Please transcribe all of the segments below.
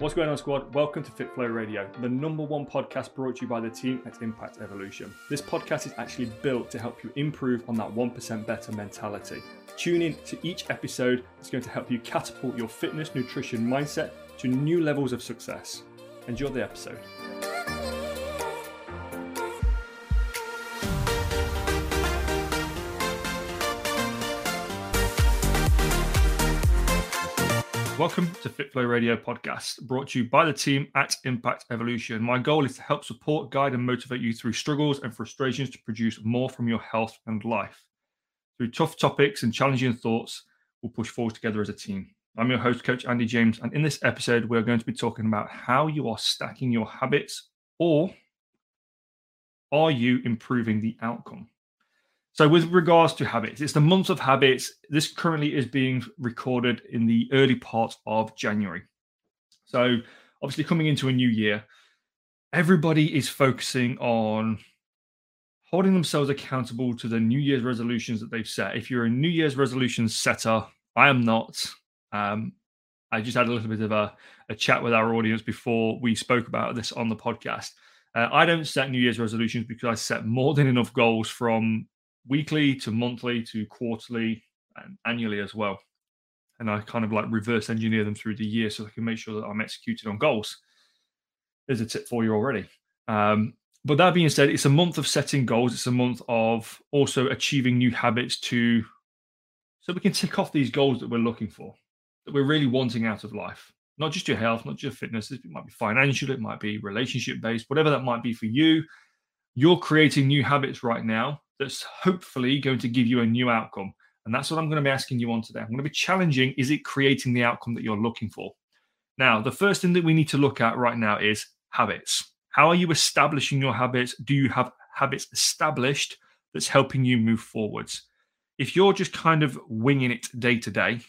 What's going on, squad? Welcome to Fit Flow Radio, the number one podcast brought to you by the team at Impact Evolution. This podcast is actually built to help you improve on that 1% better mentality. Tune in to each episode, it's going to help you catapult your fitness, nutrition mindset to new levels of success. Enjoy the episode. Welcome to FitFlow Radio podcast, brought to you by the team at Impact Evolution. My goal is to help support, guide, and motivate you through struggles and frustrations to produce more from your health and life. Through tough topics and challenging thoughts, we'll push forward together as a team. I'm your host, Coach Andy James, and in this episode, we're going to be talking about how you are stacking your habits or are you improving the outcome? So, with regards to habits, it's the month of habits. This currently is being recorded in the early part of January. So, obviously, coming into a new year, everybody is focusing on holding themselves accountable to the New Year's resolutions that they've set. If you're a New Year's resolution setter, I am not. Um, I just had a little bit of a, a, chat with our audience before we spoke about this on the podcast. Uh, I don't set New Year's resolutions because I set more than enough goals from weekly to monthly to quarterly and annually as well. And I kind of like reverse engineer them through the year so I can make sure that I'm executed on goals. There's a tip for you already. Um, but that being said, it's a month of setting goals. It's a month of also achieving new habits to so we can tick off these goals that we're looking for, that we're really wanting out of life. Not just your health, not just fitness. It might be financial, it might be relationship based, whatever that might be for you. You're creating new habits right now that's hopefully going to give you a new outcome. And that's what I'm going to be asking you on today. I'm going to be challenging is it creating the outcome that you're looking for? Now, the first thing that we need to look at right now is habits. How are you establishing your habits? Do you have habits established that's helping you move forwards? If you're just kind of winging it day to day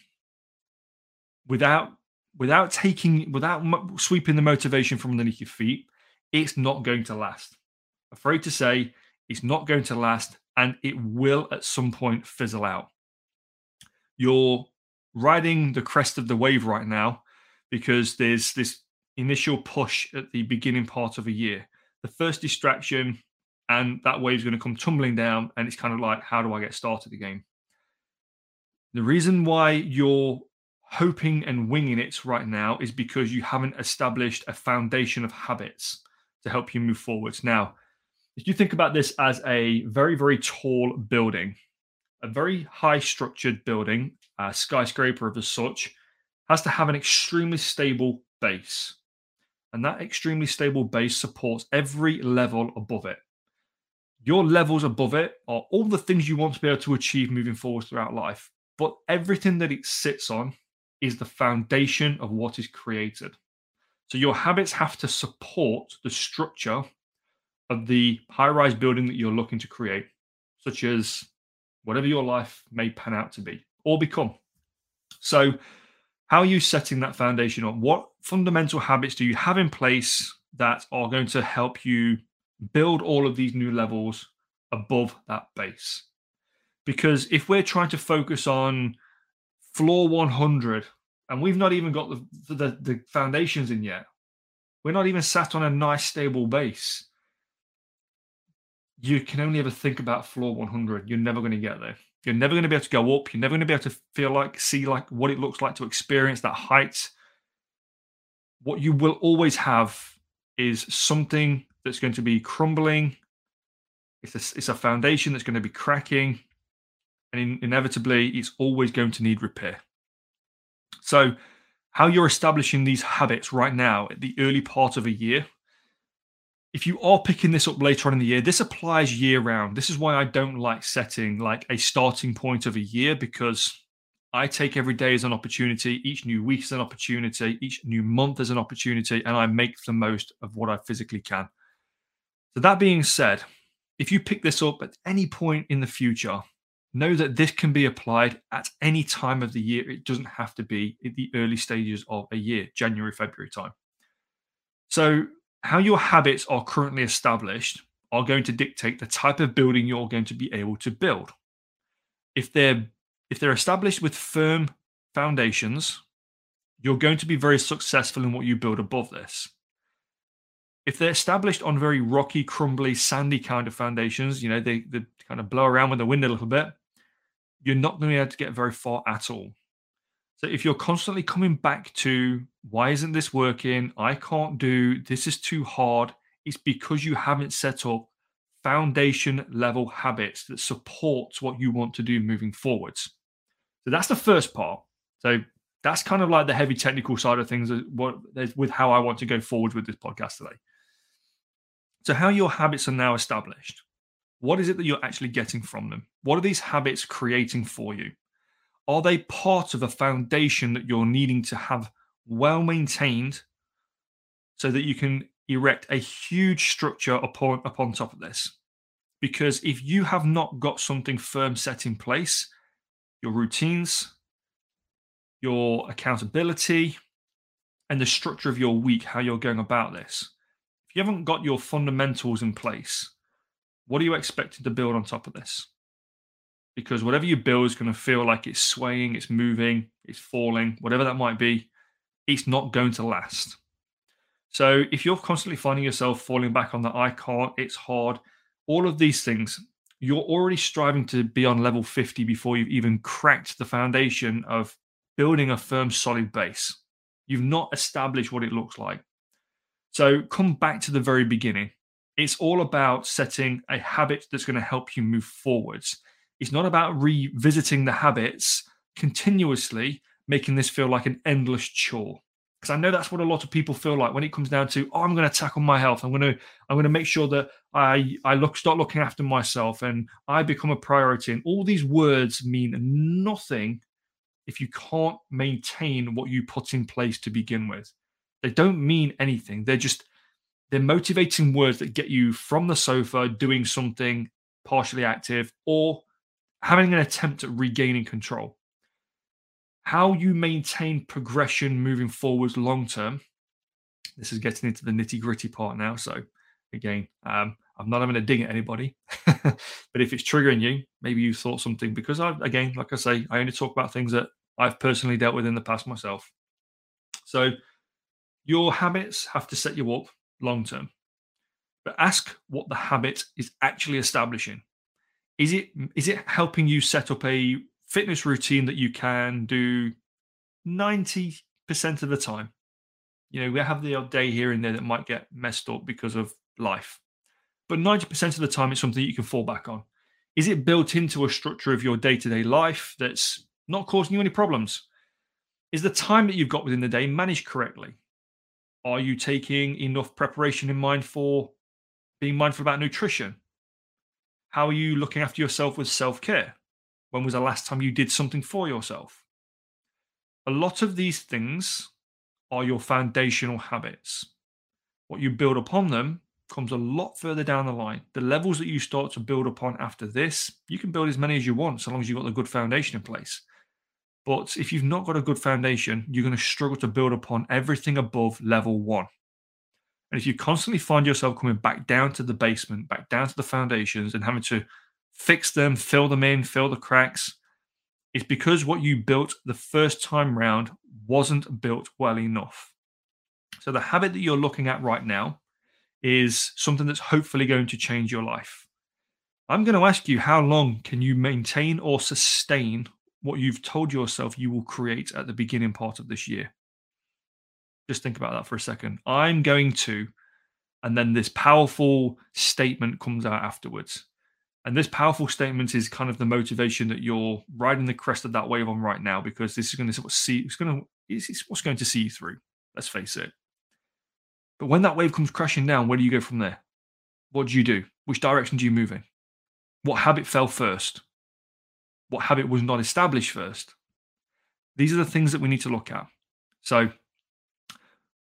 without without taking without sweeping the motivation from underneath your feet, it's not going to last. Afraid to say, it's not going to last and it will at some point fizzle out. You're riding the crest of the wave right now because there's this initial push at the beginning part of a year. The first distraction, and that wave's going to come tumbling down, and it's kind of like, how do I get started again? The reason why you're hoping and winging it right now is because you haven't established a foundation of habits to help you move forwards. Now, if you think about this as a very, very tall building, a very high structured building, a skyscraper of as such, has to have an extremely stable base. And that extremely stable base supports every level above it. Your levels above it are all the things you want to be able to achieve moving forward throughout life. But everything that it sits on is the foundation of what is created. So your habits have to support the structure of the high rise building that you're looking to create, such as whatever your life may pan out to be or become. So, how are you setting that foundation up? What fundamental habits do you have in place that are going to help you build all of these new levels above that base? Because if we're trying to focus on floor 100 and we've not even got the, the, the foundations in yet, we're not even sat on a nice stable base you can only ever think about floor 100. You're never going to get there. You're never going to be able to go up. You're never going to be able to feel like, see like what it looks like to experience that height. What you will always have is something that's going to be crumbling. It's a, it's a foundation that's going to be cracking. And in, inevitably, it's always going to need repair. So, how you're establishing these habits right now at the early part of a year if you are picking this up later on in the year, this applies year round. This is why I don't like setting like a starting point of a year because I take every day as an opportunity, each new week as an opportunity, each new month as an opportunity, and I make the most of what I physically can. So, that being said, if you pick this up at any point in the future, know that this can be applied at any time of the year. It doesn't have to be at the early stages of a year, January, February time. So, how your habits are currently established are going to dictate the type of building you're going to be able to build. If they're if they're established with firm foundations, you're going to be very successful in what you build above this. If they're established on very rocky, crumbly, sandy kind of foundations, you know, they, they kind of blow around with the wind a little bit, you're not going to be able to get very far at all. So if you're constantly coming back to why isn't this working? I can't do this is too hard. It's because you haven't set up foundation level habits that supports what you want to do moving forwards. So that's the first part. So that's kind of like the heavy technical side of things with how I want to go forward with this podcast today. So how your habits are now established. What is it that you're actually getting from them? What are these habits creating for you? Are they part of a foundation that you're needing to have well maintained so that you can erect a huge structure upon upon top of this? Because if you have not got something firm set in place, your routines, your accountability, and the structure of your week, how you're going about this. If you haven't got your fundamentals in place, what are you expected to build on top of this? Because whatever you build is going to feel like it's swaying, it's moving, it's falling, whatever that might be, it's not going to last. So if you're constantly finding yourself falling back on the I can't, it's hard, all of these things, you're already striving to be on level 50 before you've even cracked the foundation of building a firm, solid base. You've not established what it looks like. So come back to the very beginning. It's all about setting a habit that's going to help you move forwards. It's not about revisiting the habits continuously, making this feel like an endless chore. Because I know that's what a lot of people feel like when it comes down to, oh, I'm going to tackle my health. I'm going to, I'm going to make sure that I, I look, start looking after myself, and I become a priority. And all these words mean nothing if you can't maintain what you put in place to begin with. They don't mean anything. They're just they're motivating words that get you from the sofa doing something partially active or having an attempt at regaining control. How you maintain progression moving forwards long term. This is getting into the nitty gritty part now. So, again, um, I'm not having to dig at anybody, but if it's triggering you, maybe you thought something because I, again, like I say, I only talk about things that I've personally dealt with in the past myself. So your habits have to set you up long term. But ask what the habit is actually establishing. Is it is it helping you set up a fitness routine that you can do 90% of the time? You know, we have the odd day here and there that might get messed up because of life. But 90% of the time it's something you can fall back on. Is it built into a structure of your day-to-day life that's not causing you any problems? Is the time that you've got within the day managed correctly? Are you taking enough preparation in mind for being mindful about nutrition? How are you looking after yourself with self care? When was the last time you did something for yourself? A lot of these things are your foundational habits. What you build upon them comes a lot further down the line. The levels that you start to build upon after this, you can build as many as you want so long as you've got the good foundation in place. But if you've not got a good foundation, you're going to struggle to build upon everything above level one. And if you constantly find yourself coming back down to the basement, back down to the foundations, and having to fix them, fill them in, fill the cracks, it's because what you built the first time round wasn't built well enough. So the habit that you're looking at right now is something that's hopefully going to change your life. I'm going to ask you how long can you maintain or sustain what you've told yourself you will create at the beginning part of this year. Just think about that for a second. I'm going to, and then this powerful statement comes out afterwards. And this powerful statement is kind of the motivation that you're riding the crest of that wave on right now, because this is going to see it's going to it's what's going to see you through. Let's face it. But when that wave comes crashing down, where do you go from there? What do you do? Which direction do you move in? What habit fell first? what habit was not established first. These are the things that we need to look at. So,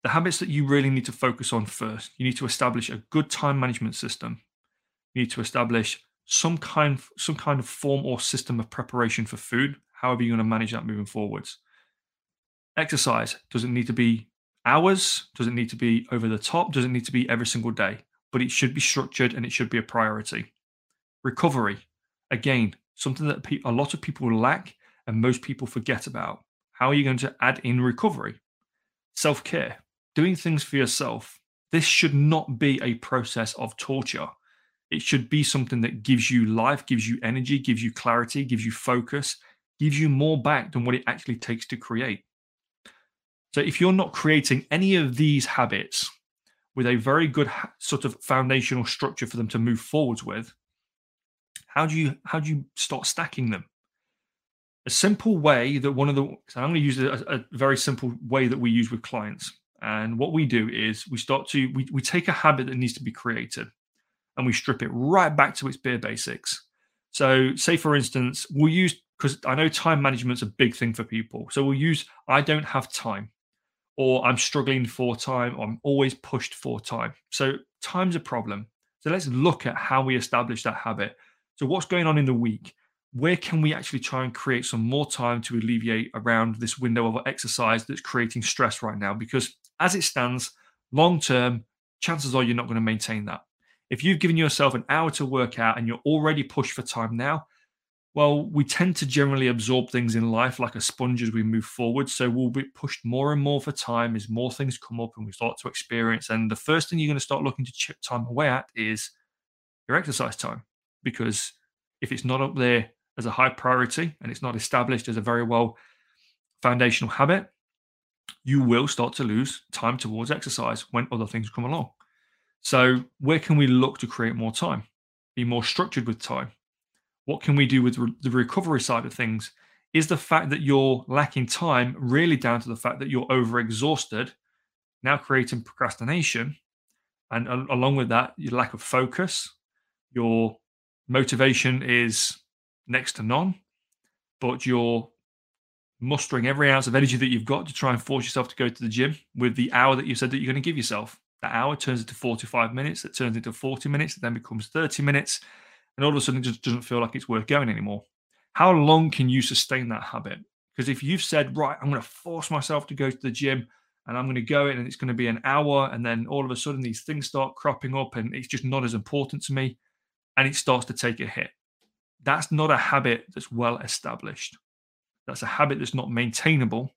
the habits that you really need to focus on first, you need to establish a good time management system. You need to establish some kind some kind of form or system of preparation for food, however you're going to manage that moving forwards. Exercise doesn't need to be hours, doesn't need to be over the top, doesn't need to be every single day, but it should be structured and it should be a priority. Recovery, again, something that a lot of people lack and most people forget about. How are you going to add in recovery? self care, doing things for yourself. This should not be a process of torture. It should be something that gives you life, gives you energy, gives you clarity, gives you focus, gives you more back than what it actually takes to create. So if you're not creating any of these habits with a very good sort of foundational structure for them to move forwards with, how do you how do you start stacking them? A simple way that one of the I'm going to use a, a very simple way that we use with clients. And what we do is we start to we, we take a habit that needs to be created and we strip it right back to its bare basics. So, say for instance, we'll use because I know time management's a big thing for people. So we'll use I don't have time, or I'm struggling for time, I'm always pushed for time. So time's a problem. So let's look at how we establish that habit. So what's going on in the week? Where can we actually try and create some more time to alleviate around this window of exercise that's creating stress right now? Because as it stands, long term, chances are you're not going to maintain that. If you've given yourself an hour to work out and you're already pushed for time now, well, we tend to generally absorb things in life like a sponge as we move forward. So we'll be pushed more and more for time as more things come up and we start to experience. And the first thing you're going to start looking to chip time away at is your exercise time. Because if it's not up there as a high priority and it's not established as a very well foundational habit, you will start to lose time towards exercise when other things come along. So, where can we look to create more time? Be more structured with time. What can we do with re- the recovery side of things? Is the fact that you're lacking time really down to the fact that you're overexhausted, now creating procrastination? And along with that, your lack of focus, your motivation is next to none, but you're mustering every ounce of energy that you've got to try and force yourself to go to the gym with the hour that you said that you're going to give yourself. That hour turns into 45 minutes, it turns into 40 minutes, it then becomes 30 minutes, and all of a sudden it just doesn't feel like it's worth going anymore. How long can you sustain that habit? Because if you've said, right, I'm going to force myself to go to the gym and I'm going to go in and it's going to be an hour, and then all of a sudden these things start cropping up and it's just not as important to me, and it starts to take a hit. That's not a habit that's well established. That's a habit that's not maintainable,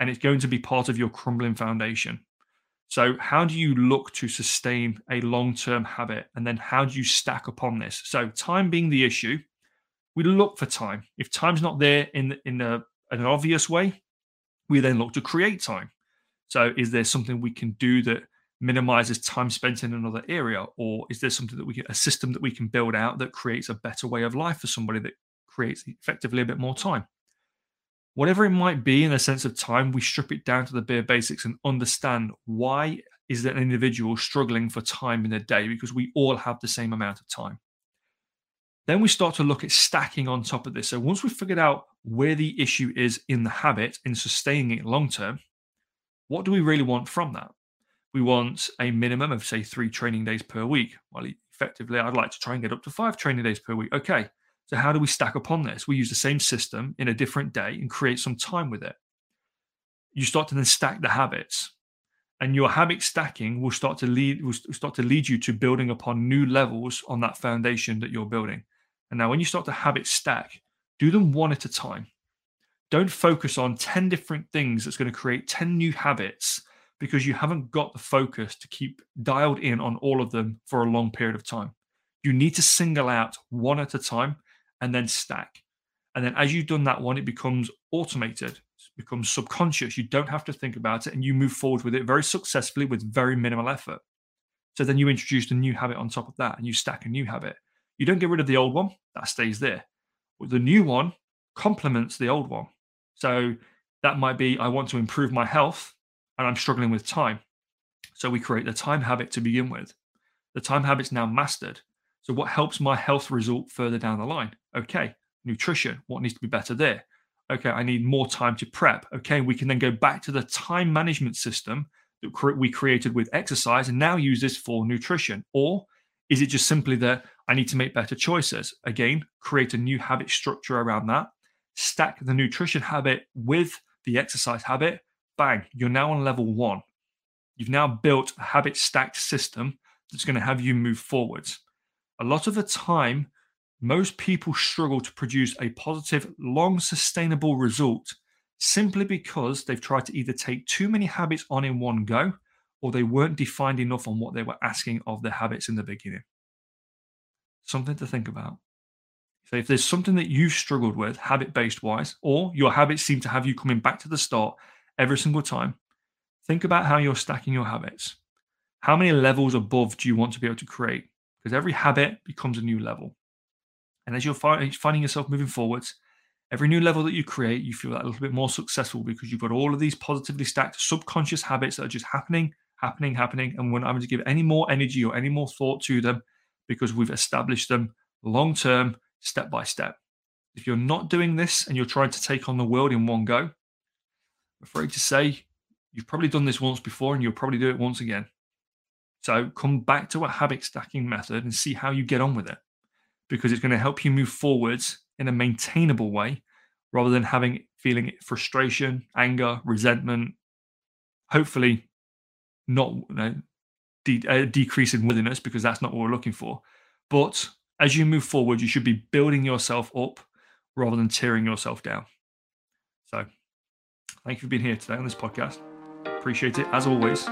and it's going to be part of your crumbling foundation. So, how do you look to sustain a long term habit? And then, how do you stack upon this? So, time being the issue, we look for time. If time's not there in, in a, an obvious way, we then look to create time. So, is there something we can do that minimizes time spent in another area? Or is there something that we can, a system that we can build out that creates a better way of life for somebody that creates effectively a bit more time? Whatever it might be in a sense of time, we strip it down to the bare basics and understand why is that an individual struggling for time in a day because we all have the same amount of time. Then we start to look at stacking on top of this. So once we've figured out where the issue is in the habit in sustaining it long term, what do we really want from that? We want a minimum of say three training days per week. Well, effectively, I'd like to try and get up to five training days per week. Okay, so, how do we stack upon this? We use the same system in a different day and create some time with it. You start to then stack the habits, and your habit stacking will start to lead will start to lead you to building upon new levels on that foundation that you're building. And now, when you start to habit stack, do them one at a time. Don't focus on 10 different things that's going to create 10 new habits because you haven't got the focus to keep dialed in on all of them for a long period of time. You need to single out one at a time and then stack. And then as you've done that one, it becomes automated, it becomes subconscious. You don't have to think about it and you move forward with it very successfully with very minimal effort. So then you introduce a new habit on top of that and you stack a new habit. You don't get rid of the old one, that stays there. But the new one complements the old one. So that might be I want to improve my health and I'm struggling with time. So we create the time habit to begin with. The time habit's now mastered. So, what helps my health result further down the line? Okay, nutrition. What needs to be better there? Okay, I need more time to prep. Okay, we can then go back to the time management system that we created with exercise and now use this for nutrition. Or is it just simply that I need to make better choices? Again, create a new habit structure around that, stack the nutrition habit with the exercise habit. Bang, you're now on level one. You've now built a habit stacked system that's going to have you move forwards a lot of the time, most people struggle to produce a positive, long sustainable result simply because they've tried to either take too many habits on in one go or they weren't defined enough on what they were asking of their habits in the beginning. Something to think about. So, if there's something that you've struggled with habit based wise, or your habits seem to have you coming back to the start every single time, think about how you're stacking your habits. How many levels above do you want to be able to create? Because every habit becomes a new level. And as you're finding yourself moving forwards, every new level that you create, you feel that a little bit more successful because you've got all of these positively stacked subconscious habits that are just happening, happening, happening. And we're not having to give any more energy or any more thought to them because we've established them long term, step by step. If you're not doing this and you're trying to take on the world in one go, I'm afraid to say you've probably done this once before and you'll probably do it once again. So come back to a habit stacking method and see how you get on with it because it's going to help you move forwards in a maintainable way rather than having feeling frustration, anger, resentment, hopefully not you know, de- uh, decrease in willingness because that's not what we're looking for. But as you move forward, you should be building yourself up rather than tearing yourself down. So, thank you for being here today on this podcast. Appreciate it as always.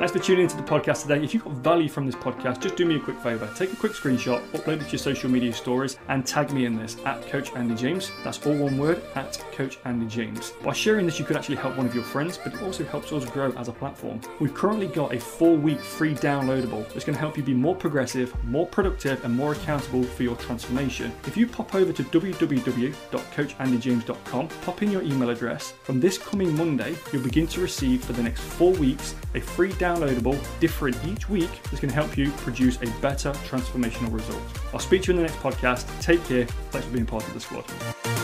Thanks for tuning into the podcast today. If you got value from this podcast, just do me a quick favor. Take a quick screenshot, upload it to your social media stories, and tag me in this at Coach Andy James. That's all one word at Coach Andy James. By sharing this, you could actually help one of your friends, but it also helps us grow as a platform. We've currently got a four week free downloadable that's going to help you be more progressive, more productive, and more accountable for your transformation. If you pop over to www.coachandyjames.com, pop in your email address, from this coming Monday, you'll begin to receive for the next four weeks a free download downloadable, different each week, that's going to help you produce a better transformational result. I'll speak to you in the next podcast. Take care. Thanks for being part of the squad.